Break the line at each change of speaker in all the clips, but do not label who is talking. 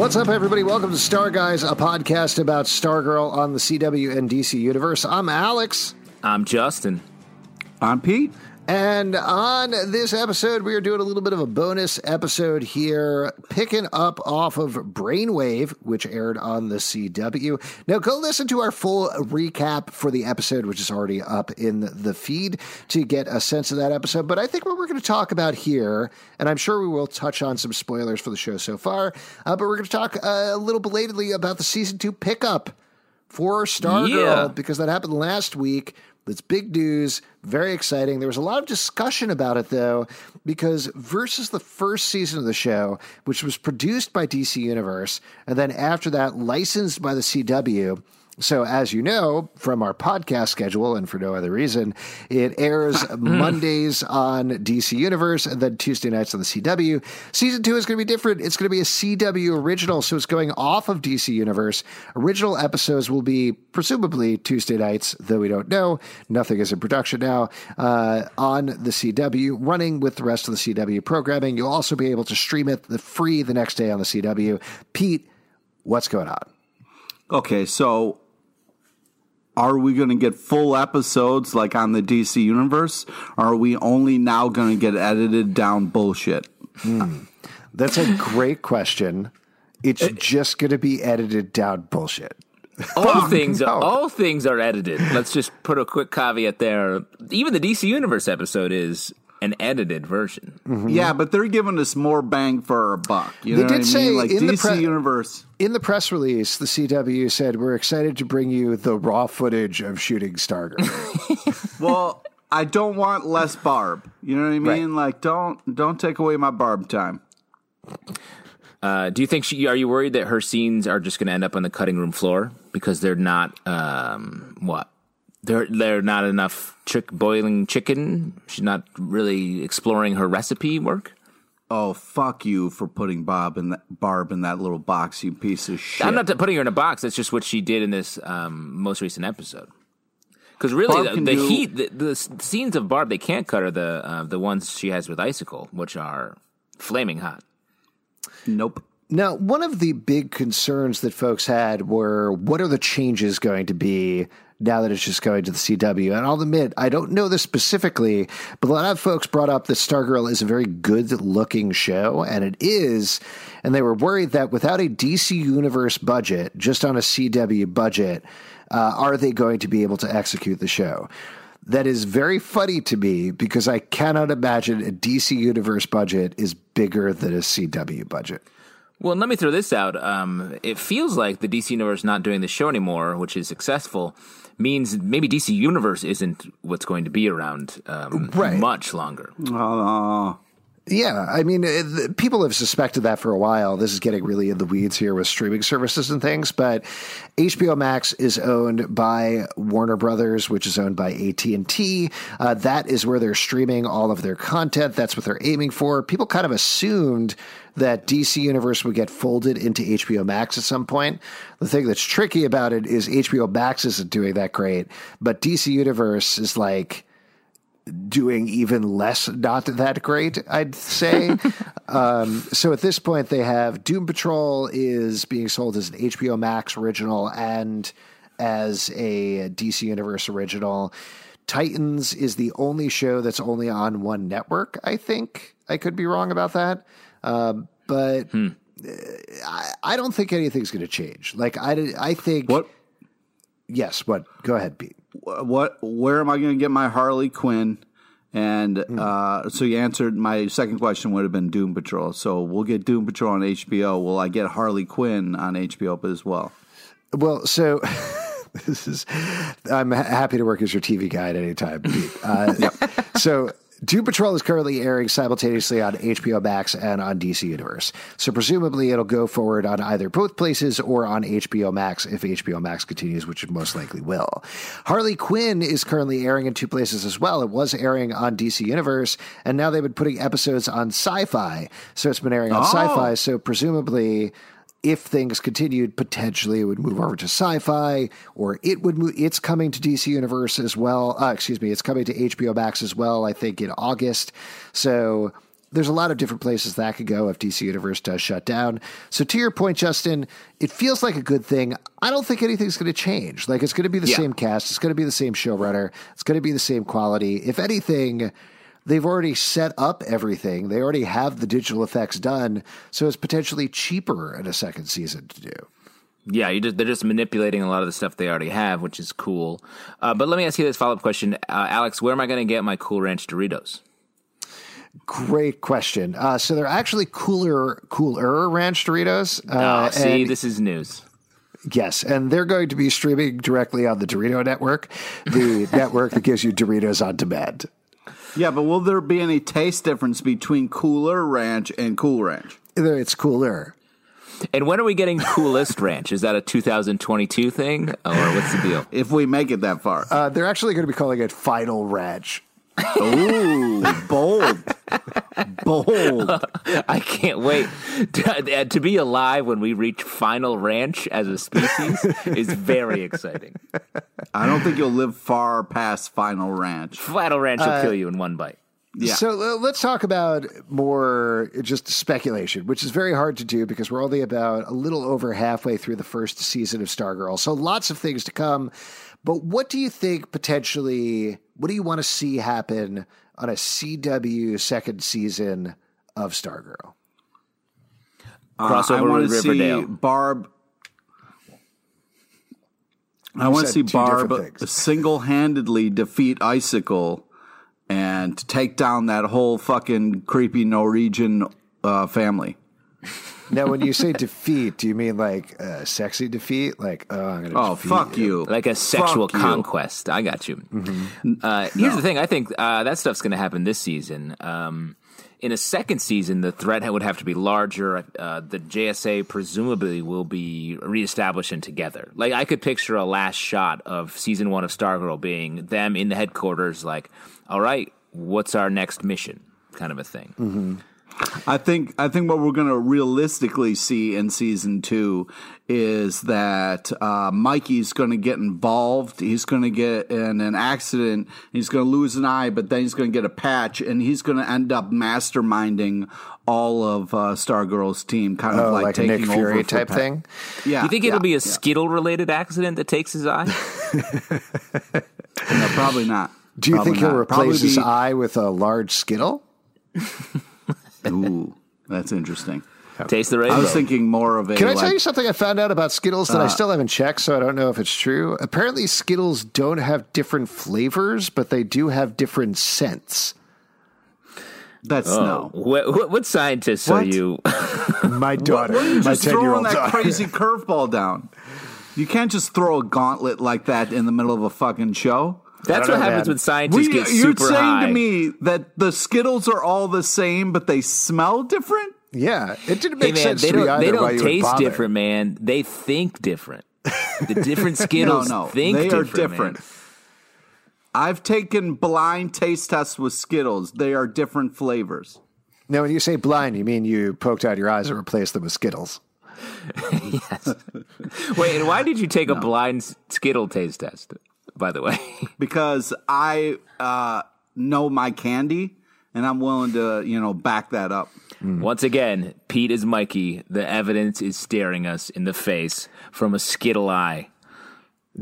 What's up, everybody? Welcome to Star Guys, a podcast about Stargirl on the CW and DC universe. I'm Alex.
I'm Justin.
I'm Pete.
And on this episode, we are doing a little bit of a bonus episode here, picking up off of Brainwave, which aired on the CW. Now, go listen to our full recap for the episode, which is already up in the feed to get a sense of that episode. But I think what we're going to talk about here, and I'm sure we will touch on some spoilers for the show so far, uh, but we're going to talk uh, a little belatedly about the season two pickup for Stargirl yeah. because that happened last week. That's big news, very exciting. There was a lot of discussion about it, though, because versus the first season of the show, which was produced by DC Universe, and then after that licensed by the CW, so, as you know from our podcast schedule and for no other reason, it airs Mondays on DC Universe and then Tuesday nights on the CW. Season two is going to be different. It's going to be a CW original, so it's going off of DC Universe. Original episodes will be presumably Tuesday nights, though we don't know. Nothing is in production now uh, on the CW, running with the rest of the CW programming. You'll also be able to stream it the free the next day on the CW. Pete, what's going on?
Okay, so are we going to get full episodes like on the DC universe? Or are we only now going to get edited down bullshit?
Hmm. That's a great question. It's it, just going to be edited down bullshit.
All things, no. are, all things are edited. Let's just put a quick caveat there. Even the DC Universe episode is an edited version.
Mm-hmm. Yeah, but they're giving us more bang for our buck. You they did say I mean? like in DC the pre- Universe.
In the press release, the CW said we're excited to bring you the raw footage of shooting
Stargirl. well, I don't want less Barb. You know what I mean? Right. Like, don't don't take away my Barb time.
Uh, do you think she? Are you worried that her scenes are just going to end up on the cutting room floor because they're not um, what there there not enough chick boiling chicken. She's not really exploring her recipe work.
Oh fuck you for putting Bob in that Barb in that little box, you piece of shit.
I'm not putting her in a box. That's just what she did in this um, most recent episode. Because really, the, the do... heat, the, the, scenes of Barb, they can't cut her the uh, the ones she has with Icicle, which are flaming hot.
Nope.
Now, one of the big concerns that folks had were what are the changes going to be now that it's just going to the CW. And I'll admit, I don't know this specifically, but a lot of folks brought up that Stargirl is a very good looking show, and it is. And they were worried that without a DC Universe budget, just on a CW budget, uh, are they going to be able to execute the show? That is very funny to me because I cannot imagine a DC Universe budget is bigger than a CW budget.
Well, let me throw this out. Um, it feels like the DC Universe not doing the show anymore, which is successful, means maybe DC Universe isn't what's going to be around um, right. much longer.
Uh,
yeah, I mean, it, people have suspected that for a while. This is getting really in the weeds here with streaming services and things, but HBO Max is owned by Warner Brothers, which is owned by AT and T. Uh, that is where they're streaming all of their content. That's what they're aiming for. People kind of assumed that DC Universe would get folded into HBO Max at some point. The thing that's tricky about it is HBO Max isn't doing that great, but DC Universe is like doing even less not that great, I'd say. um, so at this point, they have Doom Patrol is being sold as an HBO Max original and as a DC Universe original. Titans is the only show that's only on one network, I think. I could be wrong about that. Um, but hmm. I, I, don't think anything's going to change. Like, I, I think.
What?
Yes, what? Go ahead, Pete.
What? Where am I going to get my Harley Quinn? And hmm. uh, so you answered my second question would have been Doom Patrol. So we'll get Doom Patrol on HBO. Will I get Harley Quinn on HBO as well?
Well, so this is. I'm happy to work as your TV guide anytime. Pete. Uh, So. Doom Patrol is currently airing simultaneously on HBO Max and on DC Universe. So presumably it'll go forward on either both places or on HBO Max if HBO Max continues, which it most likely will. Harley Quinn is currently airing in two places as well. It was airing on DC Universe, and now they've been putting episodes on Sci-Fi. So it's been airing on
Oh.
Sci-Fi. So presumably if things continued, potentially it would move over to sci-fi, or it would move. It's coming to DC Universe as well. Uh, excuse me, it's coming to HBO Max as well. I think in August. So there's a lot of different places that could go if DC Universe does shut down. So to your point, Justin, it feels like a good thing. I don't think anything's going to change. Like it's going to be the
Yeah.
same cast. It's going to be the same showrunner. It's going to be the same quality. If anything. They've already set up everything. They already have the digital effects done, so it's potentially cheaper in a second season to do.
Yeah, you just, they're just manipulating a lot of the stuff they already have, which is cool. Uh, but let me ask you this follow up question, uh, Alex. Where am I going to get my Cool Ranch Doritos?
Great question. Uh, so they're actually cooler, cooler ranch Doritos.
Oh,
Uh,
see,
and-
this is news.
yes, and they're going to be streaming directly on the Dorito Network, the network that gives you Doritos on demand.
Yeah, but will there be any taste difference between Cooler Ranch and Cool Ranch?
It's cooler.
And when are we getting Coolest Ranch? Is that a 2022 thing, or what's the deal?
If we make it that far.
Uh, they're actually going to be calling it Final Ranch.
Ooh, bold. Bold.
I can't wait to, to be alive when we reach Final Ranch as a species. is very exciting.
I don't think you'll live far past Final Ranch.
Final Ranch will kill you in one bite.
Yeah.
So uh, let's talk about more just speculation, which is very hard to do because we're only about a little over halfway through the first season of Stargirl. So lots of things to come. But what do you think potentially, what do you want to see happen on a CW second season of Stargirl?
Crossover
I want
with
to see
Riverdale.
Barb. I want to see Barb single handedly defeat Icicle and take down that whole fucking creepy Norwegian uh, family.
Now, when you say defeat, do you mean like a sexy defeat? Like, oh, I'm going to
Oh, fuck you.
like a sexual
Fuck you.
conquest. I got you. Uh, here's the thing: I think uh, that stuff's going to happen this season. Um, in a second season, the threat would have to be larger. Uh, the JSA presumably will be reestablished and together. Like I could picture a last shot of season one of Stargirl being them in the headquarters, like, "All right, what's our next mission?" kind of a thing.
I think I think what we're going to realistically see in season two is that uh, Mikey's going to get involved. He's going to get in an accident. He's going to lose an eye, but then he's going to get a patch, and he's going to end up masterminding all of uh, Stargirl's team, kind of
Oh,
like,
like,
taking
Nick Fury
over
type
Pa-
thing?
Yeah,
You think it'll be a
yeah.
Skittle related accident that takes his eye?
No, probably not.
Do you
Probably
think he'll
not.
replace
Probably
his
be-
eye with a large Skittle?
Ooh, that's interesting.
Taste the rainbow.
I was thinking more of a.
Can I
like,
tell you something I found out about Skittles that I
Uh,
still haven't checked, so I don't know if it's true? Apparently, Skittles don't have different flavors, but they do have different scents.
That's
Oh,
no.
what, what, what scientists are you?
My daughter,
Why are you
my
just throwing that
daughter.
crazy curveball down? You can't just throw a gauntlet like that in the middle of a fucking show.
That's what
know,
happens
man.
when scientists
We-
get
you're saying
high.
to me that the Skittles are all the same, but they smell different?
Yeah, it didn't
Hey
make
man,
sense
they
to
don't
either.
they don't
you
taste different, man. They think different. The different
No,
Skittles
no,
think
they are
different.
different.
man.
I've taken blind taste tests with Skittles. They are different flavors.
Now, when you say blind, you mean you poked out your eyes and replaced them with Skittles. Yes.
Wait, and why did you take a blind Skittle taste test? By the way,
because I uh, know my candy, and I'm willing to, you know, back that up.
once again, Pete is Mikey. The evidence is staring us in the face from a Skittle eye.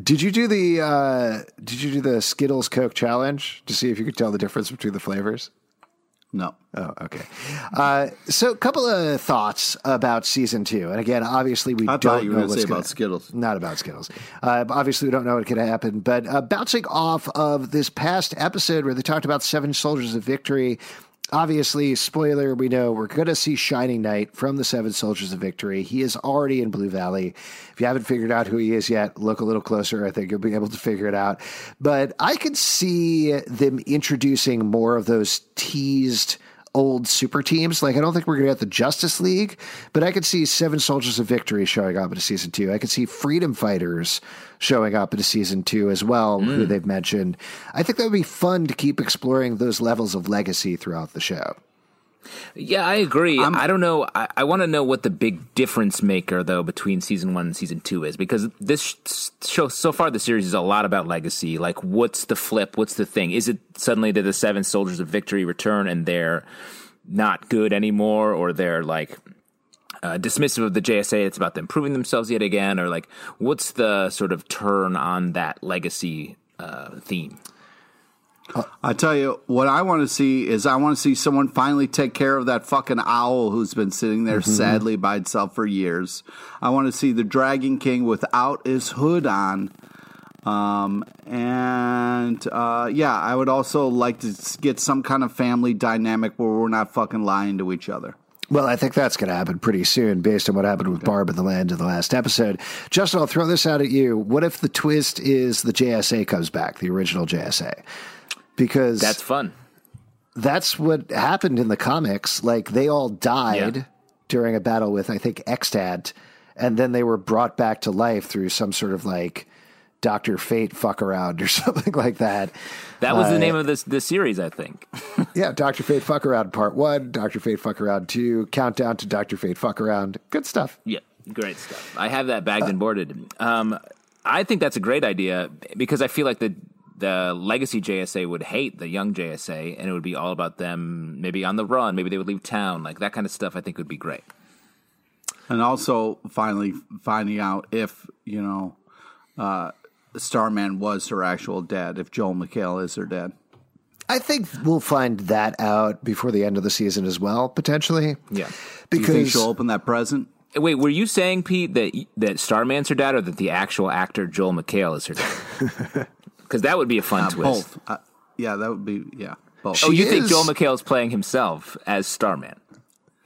Did you do the uh, Did you do the Skittles Coke challenge to see if you could tell the difference between the flavors?
No.
Oh, okay. Uh, so, a couple of thoughts about season two, and again, obviously, we
I
don't
thought you
know
going
what's
say
gonna-
about Skittles.
Not about Skittles. Uh, obviously, we don't know what could happen. But uh, bouncing off of this past episode where they talked about Seven Soldiers of Victory, obviously, spoiler, we know we're going to see Shining Knight from the Seven Soldiers of Victory. He is already in Blue Valley. If you haven't figured out who he is yet, look a little closer. I think you'll be able to figure it out. But I could see them introducing more of those teased old super teams. Like, I don't think we're going to get the Justice League, but I could see Seven Soldiers of Victory showing up in a season two. I could see Freedom Fighters showing up in a season two as well, who mm. they've mentioned. I think that would be fun to keep exploring those levels of legacy throughout the show.
Yeah, I agree. I don't know. I, I want to know what the big difference maker, though, between season one and season two is because this show so far, the series is a lot about legacy. Like, what's the flip? What's the thing? Is it suddenly that the seven soldiers of victory return and they're not good anymore, or they're like uh, dismissive of the JSA? It's about them proving themselves yet again, or like, what's the sort of turn on that legacy uh, theme?
I tell you, what I want to see is I want to see someone finally take care of that fucking owl who's been sitting there sadly by itself for years. I want to see the Dragon King without his hood on. Um, and uh, yeah, I would also like to get some kind of family dynamic where we're not fucking lying to each other.
Well, I think that's going to happen pretty soon based on what happened with Barb in the Land in the last episode. Justin, I'll throw this out at you. What if the twist is the JSA comes back, the original JSA? Because
That's fun.
that's what happened in the comics. Like they all died
Yeah.
during a battle with, I think, Extant, and then they were brought back to life through some sort of like Doctor Fate fuck around or something like that.
That was
Uh,
the name of this this series, I think.
Yeah, Doctor Fate fuck around part one, Doctor Fate fuck around two, countdown to Doctor Fate fuck around. Good stuff.
Yeah, great stuff. I have that bagged and boarded. Um, I think that's a great idea because I feel like the the legacy JSA would hate the young JSA, and it would be all about them maybe on the run. Maybe they would leave town, like that kind of stuff. I think would be great.
And also finally finding out if, you know, uh, Starman was her actual dad, if Joel McHale is her dad.
I think we'll find that out before the end of the season as well, potentially.
Yeah.
Do you think
Because
she'll open that present?
Wait, were you saying Pete that that Starman's her dad, or that the actual actor Joel McHale is her dad? Because that would be a fun
Uh,
twist.
both. Uh, yeah, that would be, yeah, both.
Oh, you
She
think
is-
Joel McHale is playing himself as Starman?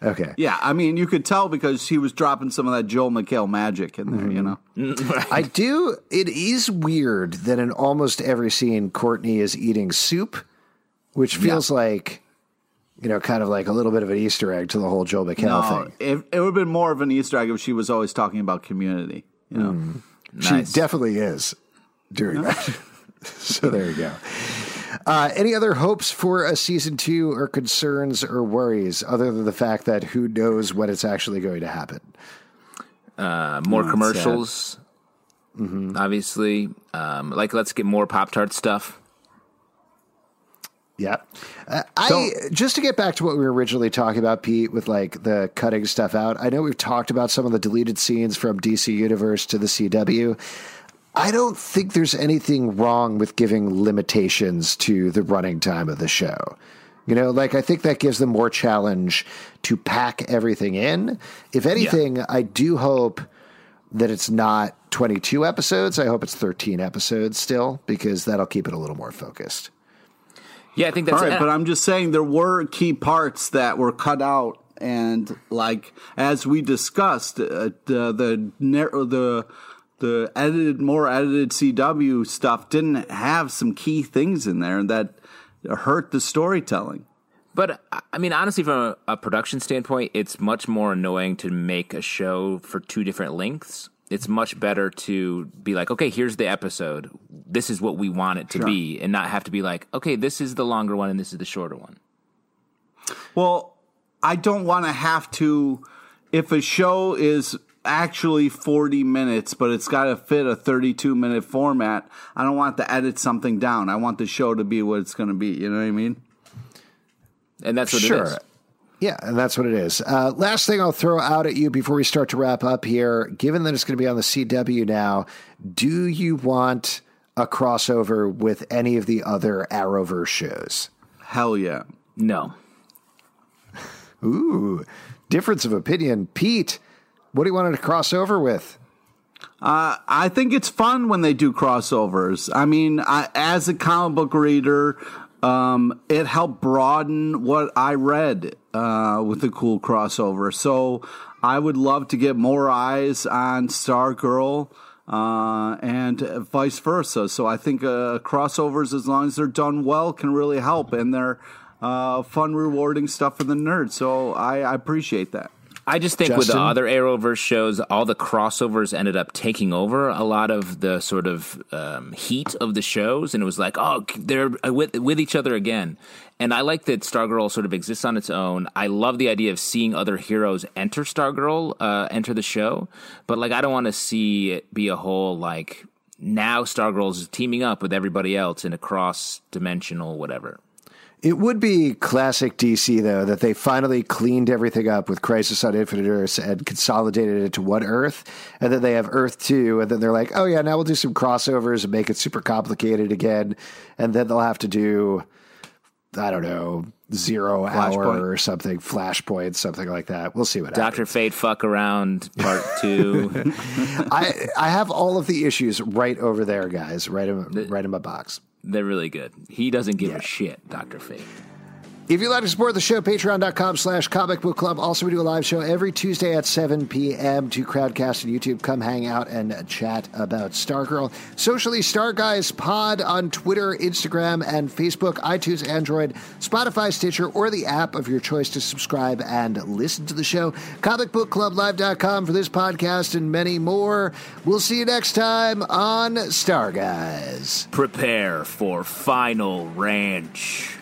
okay.
Yeah, I mean, you could tell because he was dropping some of that Joel McHale magic in there, you know?
I do. It is weird that in almost every scene, Courtney is eating soup, which feels like, you know, kind of like a little bit of an Easter egg to the whole Joe McHale
No,
thing.
it, it would have been more of an Easter egg if she was always talking about community, you know?
Nice.
She definitely is doing that. so there you go. Uh, any other hopes for a season two or concerns or worries other than the fact that who knows when it's actually going to happen?
Uh, more
Mm,
commercials, obviously. Um, like, let's get more Pop Tart stuff.
Yeah. Uh, I just to get back to what we were originally talking about, Pete, with like the cutting stuff out. I know we've talked about some of the deleted scenes from DC Universe to the CW. I don't think there's anything wrong with giving limitations to the running time of the show. You know, like I think that gives them more challenge to pack everything in. If anything, I do hope that it's not 22 episodes. I hope it's 13 episodes still because that'll keep it a little more focused.
Yeah, I think
All
that's
right, but I'm just saying there were key parts that were cut out, and like as we discussed, uh, the the nar- the the edited, more edited CW stuff didn't have some key things in there that hurt the storytelling.
But I mean, honestly, from a, a production standpoint, it's much more annoying to make a show for two different lengths. It's much better to be like, okay, here's the episode. This is what we want it to be, and not have to be like, okay, this is the longer one and this is the shorter one.
Well, I don't want to have to. If a show is actually 40 minutes, but it's got to fit a 32 minute format, I don't want to edit something down. I want the show to be what it's going to be. You know what I mean?
And that's what
sure.
is.
Yeah, and that's what it is. Uh, last thing I'll throw out at you before we start to wrap up here given that it's going to be on the CW now, do you want a crossover with any of the other Arrowverse shows?
Hell yeah.
No.
Ooh, difference of opinion. Pete, what do you want to cross over with?
I think it's fun when they do crossovers. I mean, I, as a comic book reader, um, it helped broaden what I read uh, with the cool crossover. So I would love to get more eyes on Stargirl uh, and vice versa. So I think uh, crossovers, as long as they're done well, can really help, and they're uh, fun, rewarding stuff for the nerds. So I, I appreciate that.
I just think with the other Arrowverse shows, all the crossovers ended up taking over a lot of the sort of um, heat of the shows, and it was like, oh, they're with with each other again. And I like that Stargirl sort of exists on its own. I love the idea of seeing other heroes enter Stargirl, uh, enter the show, but like I don't want to see it be a whole like now Stargirl's is teaming up with everybody else in a cross dimensional whatever.
It would be classic DC, though, that they finally cleaned everything up with Crisis on Infinite Earths and consolidated it to one Earth. And then they have Earth 2. And then they're like, oh, yeah, now we'll do some crossovers and make it super complicated again. And then they'll have to do, I don't know, Zero Hour or something, Flashpoint, something like that. We'll see what happens. Doctor.
Fate fuck around part two.
I, I have all of the issues right over there, guys, right in, right in my box.
They're really good. He doesn't give yeah. a shit, Dr. Fate.
If you'd like to support the show, patreon.com slash comic book club. Also, we do a live show every Tuesday at 7 p.m. to Crowdcast and YouTube. Come hang out and chat about Stargirl. Socially, Star Guys Pod on Twitter, Instagram, and Facebook, iTunes, Android, Spotify, Stitcher, or the app of your choice to subscribe and listen to the show. Comicbookclublive.com for this podcast and many more. We'll see you next time on Star Guys.
Prepare for Final Ranch.